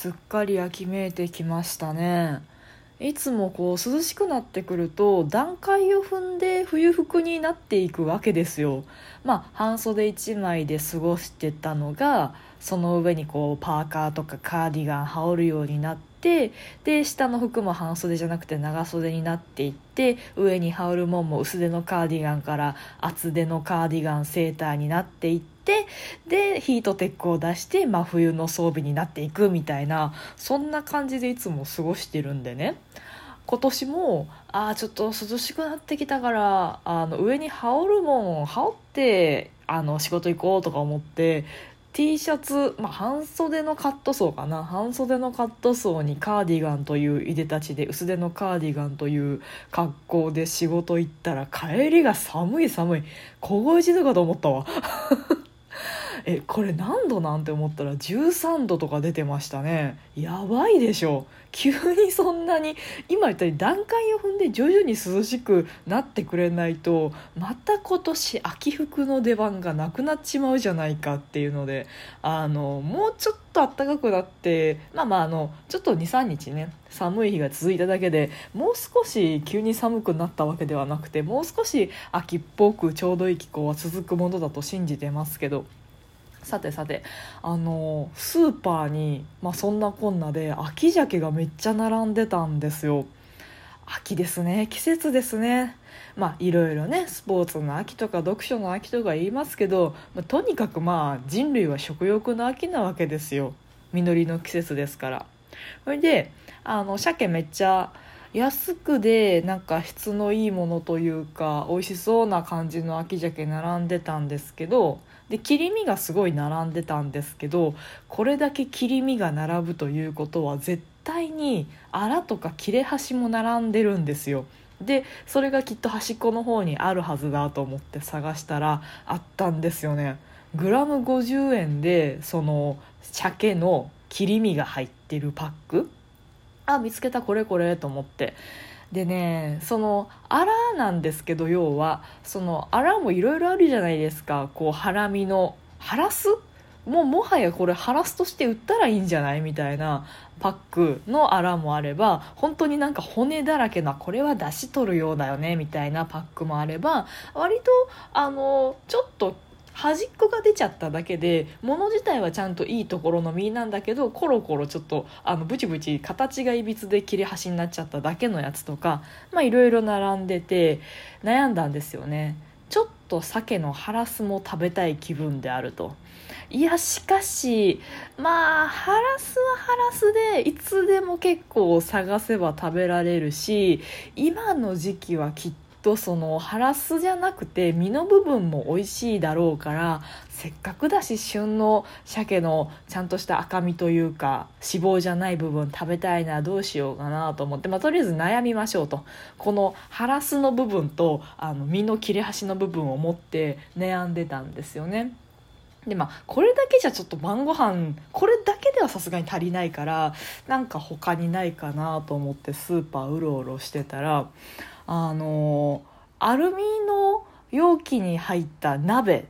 すっかり秋めいてきましたね。いつもこう涼しくなってくると段階を踏んで冬服になっていくわけですよ。まあ半袖1枚で過ごしてたのがその上にこうパーカーとかカーディガン羽織るようになってで下の服も半袖じゃなくて長袖になっていって上に羽織るもんも薄手のカーディガンから厚手のカーディガンセーターになっていってでヒートテックを出して真冬の装備になっていくみたいなそんな感じでいつも過ごしてるんでね。今年もああちょっと涼しくなってきたからあの上に羽織るもん羽織ってあの仕事行こうとか思って T シャツ、まあ、半袖のカットソーかな。半袖のカットソーにカーディガンといういでたちで薄手のカーディガンという格好で仕事行ったら帰りが寒い寒い。凍え死ぬかと思ったわ。えこれ何度なんて思ったら13度とか出てましたねやばいでしょ急にそんなに今言ったように段階を踏んで徐々に涼しくなってくれないとまた今年秋服の出番がなくなっちまうじゃないかっていうのであのもうちょっと暖かくなってまあまああのちょっと23日ね寒い日が続いただけでもう少し急に寒くなったわけではなくてもう少し秋っぽくちょうどいい気候は続くものだと信じてますけど。さてさてあのスーパーに、まあ、そんなこんなで秋鮭がめっちゃ並んでたんですよ。秋ですね。季節ですね。まあいろいろねスポーツの秋とか読書の秋とか言いますけど、まあ、とにかくまあ人類は食欲の秋なわけですよ。実りの季節ですから。それであの鮭めっちゃ安くでなんか質のいいものというか美味しそうな感じの秋鮭並んでたんですけどで切り身がすごい並んでたんですけどこれだけ切り身が並ぶということは絶対にアラとか切れ端も並んでるんですよ。でそれがきっと端っこの方にあるはずだと思って探したらあったんですよね。グラム50円でその鮭の切り身が入ってるパック？あ見つけたこれこれと思ってでねそのアラなんですけど要はそのアラもいろいろあるじゃないですか。こうハラミのハラス？もうもはやこれハラスとして売ったらいいんじゃない？みたいなパックのアラもあれば本当になんか骨だらけなこれは出し取るようだよねみたいなパックもあれば割とあのちょっと端っこが出ちゃっただけで物自体はちゃんといいところの実なんだけどコロコロちょっとあのブチブチ形がいびつで切れ端になっちゃっただけのやつとかまあいろいろ並んでて悩んだんですよね。ちょっと鮭のハラスも食べたい気分であると。いやしかしまあハラスはハラスでいつでも結構探せば食べられるし今の時期はきっとそのハラスじゃなくて身の部分も美味しいだろうからせっかくだし旬の鮭のちゃんとした赤身というか脂肪じゃない部分食べたいなどうしようかなと思って、まあ、とりあえず悩みましょうとこのハラスの部分とあの身の切れ端の部分を持って悩んでたんですよね。でまあこれだけじゃちょっと晩ご飯これだけではさすがに足りないからなんか他にないかなと思ってスーパーうろうろしてたらあのアルミの容器に入った鍋っ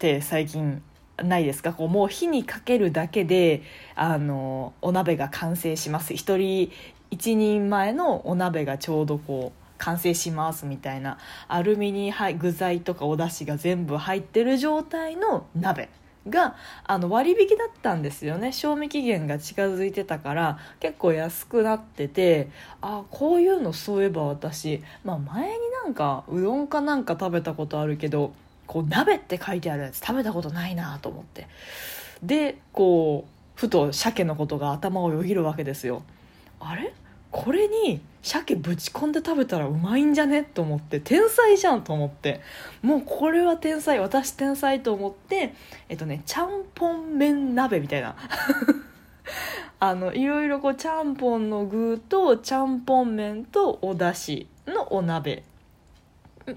て最近ないですか？こうもう火にかけるだけであのお鍋が完成します。一人一人前のお鍋がちょうどこう完成しますみたいな。アルミに具材とかお出汁が全部入ってる状態の鍋。があの割引だったんですよね。賞味期限が近づいてたから結構安くなっててああこういうのそういえば私、まあ、前になんかうどんかなんか食べたことあるけどこう鍋って書いてあるやつ食べたことないなと思って。でこうふと鮭のことが頭をよぎるわけですよ。あれ？これに鮭ぶち込んで食べたらうまいんじゃね？と思って天才じゃんと思って。もうこれは天才私天才と思ってえっとねちゃんぽん麺鍋みたいな。あのいろいろこうちゃんぽんの具とちゃんぽん麺とお出汁のお鍋。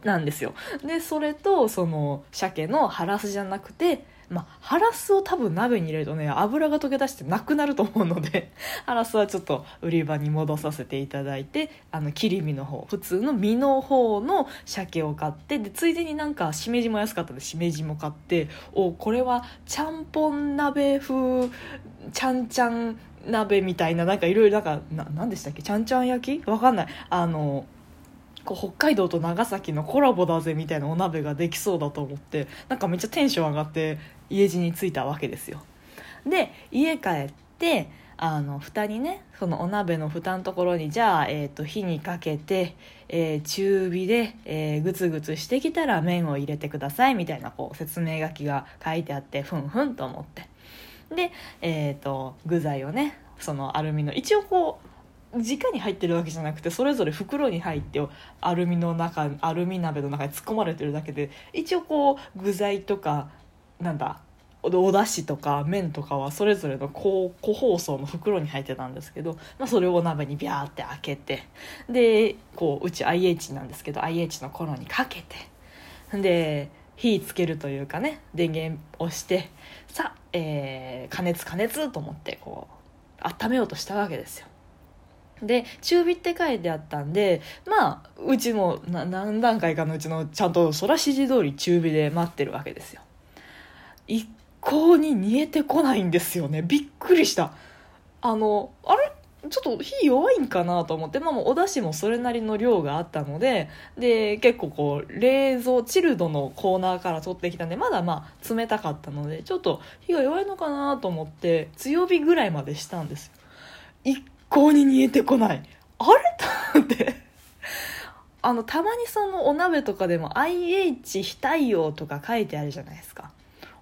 なんですよ。でそれとその鮭のハラスじゃなくてまあ、ハラスを多分鍋に入れるとね油が溶け出してなくなると思うので ハラスはちょっと売り場に戻させていただいてあの切り身の方普通の身の方の鮭を買ってでついでになんかしめじも安かったんでしめじも買っておこれはちゃんぽん鍋風ちゃんちゃん鍋みたいななんかいろいろなんかななんでしたっけ？ちゃんちゃん焼き？わかんない。あのこう北海道と長崎のコラボだぜみたいなお鍋ができそうだと思ってなんかめっちゃテンション上がって家路に着いたわけですよ。で家帰ってあの蓋にねそのお鍋の蓋のところにじゃあ、えー、と火にかけて、えー中火で、えーグツグツしてきたら麺を入れてくださいみたいなこう説明書きが書いてあってふんふんと思って。で、えー、と具材をねそのアルミの一応こう直に入ってるわけじゃなくてそれぞれ袋に入ってアルミの中アルミ鍋の中に突っ込まれてるだけで一応こう具材とかなんだおおだしとか麺とかはそれぞれの個個包装の袋に入ってたんですけど、まあ、それを鍋にビャーって開けてでこううち IH なんですけど IH の頃にかけてで火つけるというかね電源をしてさあ、えー加熱加熱と思ってこう温めようとしたわけですよ。で中火って書いてあったんでまあうちも何段階かのうちのちゃんとそら指示通り中火で待ってるわけですよ。一向に煮えてこないんですよね。びっくりした。あのあれ？ちょっと火弱いんかなと思って、まあ、もうお出汁もそれなりの量があったのでで結構こう冷蔵チルドのコーナーから取ってきたんでまだまあ冷たかったのでちょっと火が弱いのかなと思って強火ぐらいまでしたんですよ。向に煮えてこない。あれ？と思って。あのたまにそのお鍋とかでも IH 非対応とか書いてあるじゃないですか。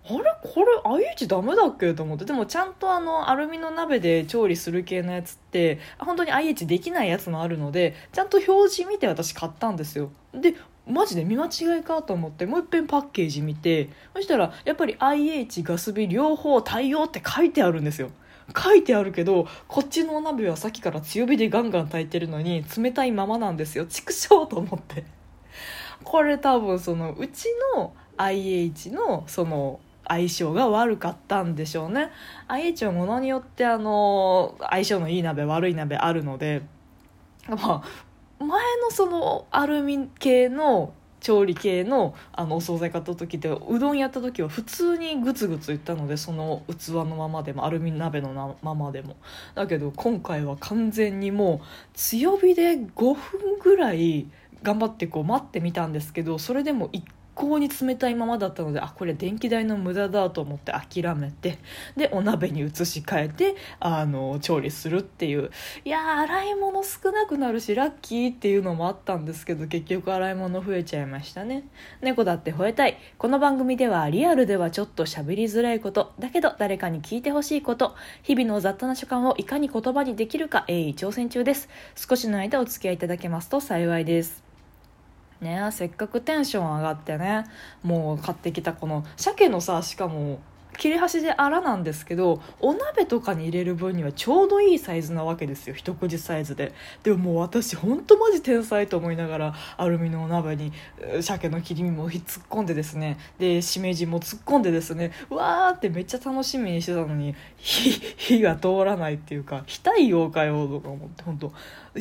あれ？これ IH ダメだっけ？と思って。でもちゃんとあのアルミの鍋で調理する系のやつって本当に IH できないやつもあるのでちゃんと表示見て私買ったんですよ。でマジで見間違いかと思ってもう一遍パッケージ見て。そしたらやっぱり IH ガス火両方対応って書いてあるんですよ。書いてあるけどこっちのお鍋はさっきから強火でガンガン炊いてるのに冷たいままなんですよ。畜生と思って。これ多分そのうちの IH のその相性が悪かったんでしょうね。IH はものによってあの相性のいい鍋悪い鍋あるので。まあ前のそのアルミ系の調理系のあのお惣菜買った時でうどんやった時は普通にグツグツいったのでその器のままでもアルミ鍋のままでも。だけど今回は完全にもう強火で5分ぐらい頑張ってこう待ってみたんですけどそれでも1高に冷たいままだったのであこれ電気代の無駄だと思って諦めてでお鍋に移し替えてあの調理するっていう。いや洗い物少なくなるしラッキーっていうのもあったんですけど結局洗い物増えちゃいましたね。猫だって吠えたい。この番組ではリアルではちょっと喋りづらいことだけど誰かに聞いてほしいこと日々の雑多な所感をいかに言葉にできるか鋭意挑戦中です。少しの間お付き合いいただけますと幸いです。ねせっかくテンション上がってねもう買ってきたこの鮭のさしかも切れ端で粗なんですけどお鍋とかに入れる分にはちょうどいいサイズなわけですよ一口サイズで。でももう私ほんとマジ天才と思いながらアルミのお鍋に鮭の切り身も突っ込んでですね。でしめじも突っ込んでですね。わーってめっちゃ楽しみにしてたのに 火が通らないっていうか非対応かよとか思って本当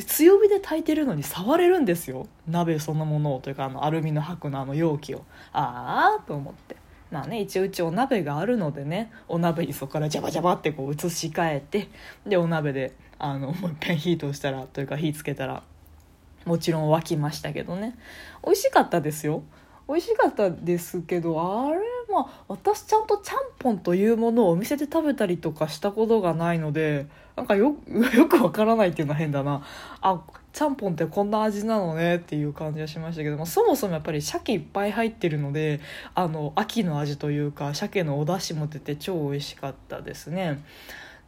強火で炊いてるのに触れるんですよ。鍋そのものをというかあのアルミの箔のあの容器を。ああと思って。まあね一応うちお鍋があるのでねお鍋にそこからジャバジャバってこう移し替えてでお鍋であのもう一遍火通したらというか火つけたらもちろん沸きましたけどね。美味しかったですよ。美味しかったですけどあれまあ私ちゃんとちゃんぽんというものをお店で食べたりとかしたことがないのでなんかよ よくわからないっていうのは変だな。あちゃんぽんってこんな味なのねっていう感じがしましたけど、まあ、そもそもやっぱり鮭いっぱい入ってるのであの秋の味というか鮭のお出汁も出て超美味しかったですね。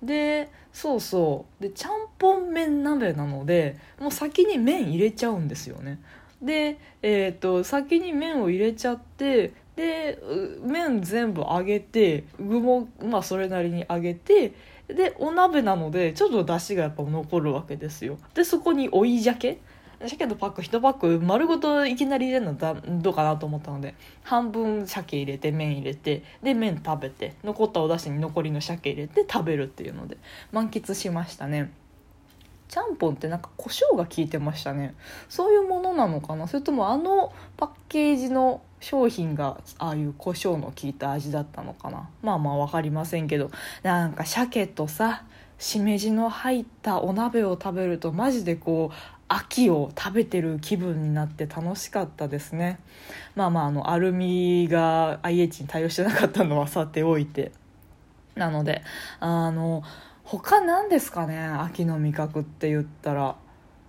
でそうそう。でちゃんぽん麺鍋なのでもう先に麺入れちゃうんですよね。で、えー、と先に麺を入れちゃってで麺全部揚げて具もまあそれなりに揚げてでお鍋なのでちょっと出汁がやっぱ残るわけですよ。でそこに追い鮭。鮭のパック1パック丸ごといきなり入れるのだどうかなと思ったので半分鮭入れて麺入れてで麺食べて残ったお出汁に残りの鮭入れて食べるっていうので満喫しましたね。ちゃんぽんってなんか胡椒が効いてましたね。そういうものなのかな？それともあのパッケージの商品がああいう胡椒の効いた味だったのかな？まあまあ分かりませんけど。なんか鮭とさしめじの入ったお鍋を食べるとマジでこう秋を食べてる気分になって楽しかったですね。まあまああのアルミが IH に対応してなかったのはさておいて。なのであの他何ですかね？秋の味覚って言ったら。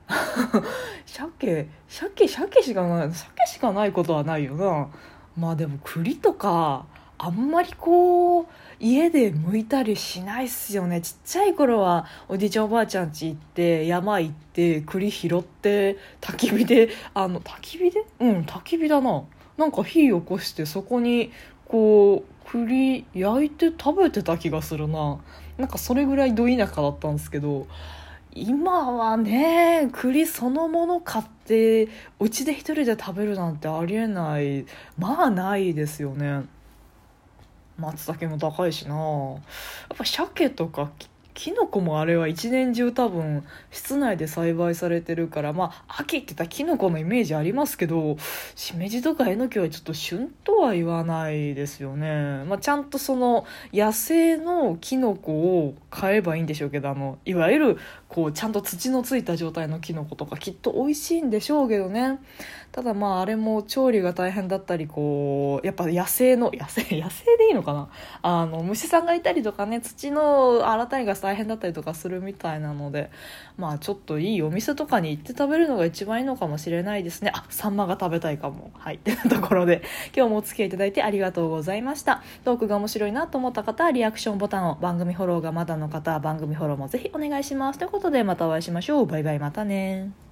鮭鮭鮭しかない鮭しかないことはないよな。まあでも栗とかあんまりこう家で剥いたりしないっすよね。ちっちゃい頃はおじいちゃんおばあちゃん家行って山行って栗拾って焚き火であの焚き火で？うん焚き火だな。なんか火起こしてそこにこう栗焼いて食べてた気がするな。なんかそれぐらいど田舎だったんですけど今はね栗そのもの買ってうちで一人で食べるなんてありえない。まあないですよね。松茸も高いしな。やっぱ鮭とかキノコもあれは一年中多分室内で栽培されてるからまあ秋って言ったらキノコのイメージありますけどしめじとかえのきはちょっと旬とは言わないですよね、まあ、ちゃんとその野生のキノコを買えばいいんでしょうけどあのいわゆるこうちゃんと土のついた状態のキノコとかきっと美味しいんでしょうけどね。ただまああれも調理が大変だったりこうやっぱ野生の野生野生でいいのかな？あの虫さんがいたりとかね土の洗ったりが大変だったりとかするみたいなのでまあちょっといいお店とかに行って食べるのが一番いいのかもしれないですね。あサンマが食べたいかも。はい。ってなところで今日もお付き合いいただいてありがとうございました。トークが面白いなと思った方はリアクションボタンを番組フォローがまだの方は番組フォローもぜひお願いします。ということでまたお会いしましょう。バイバイまたね。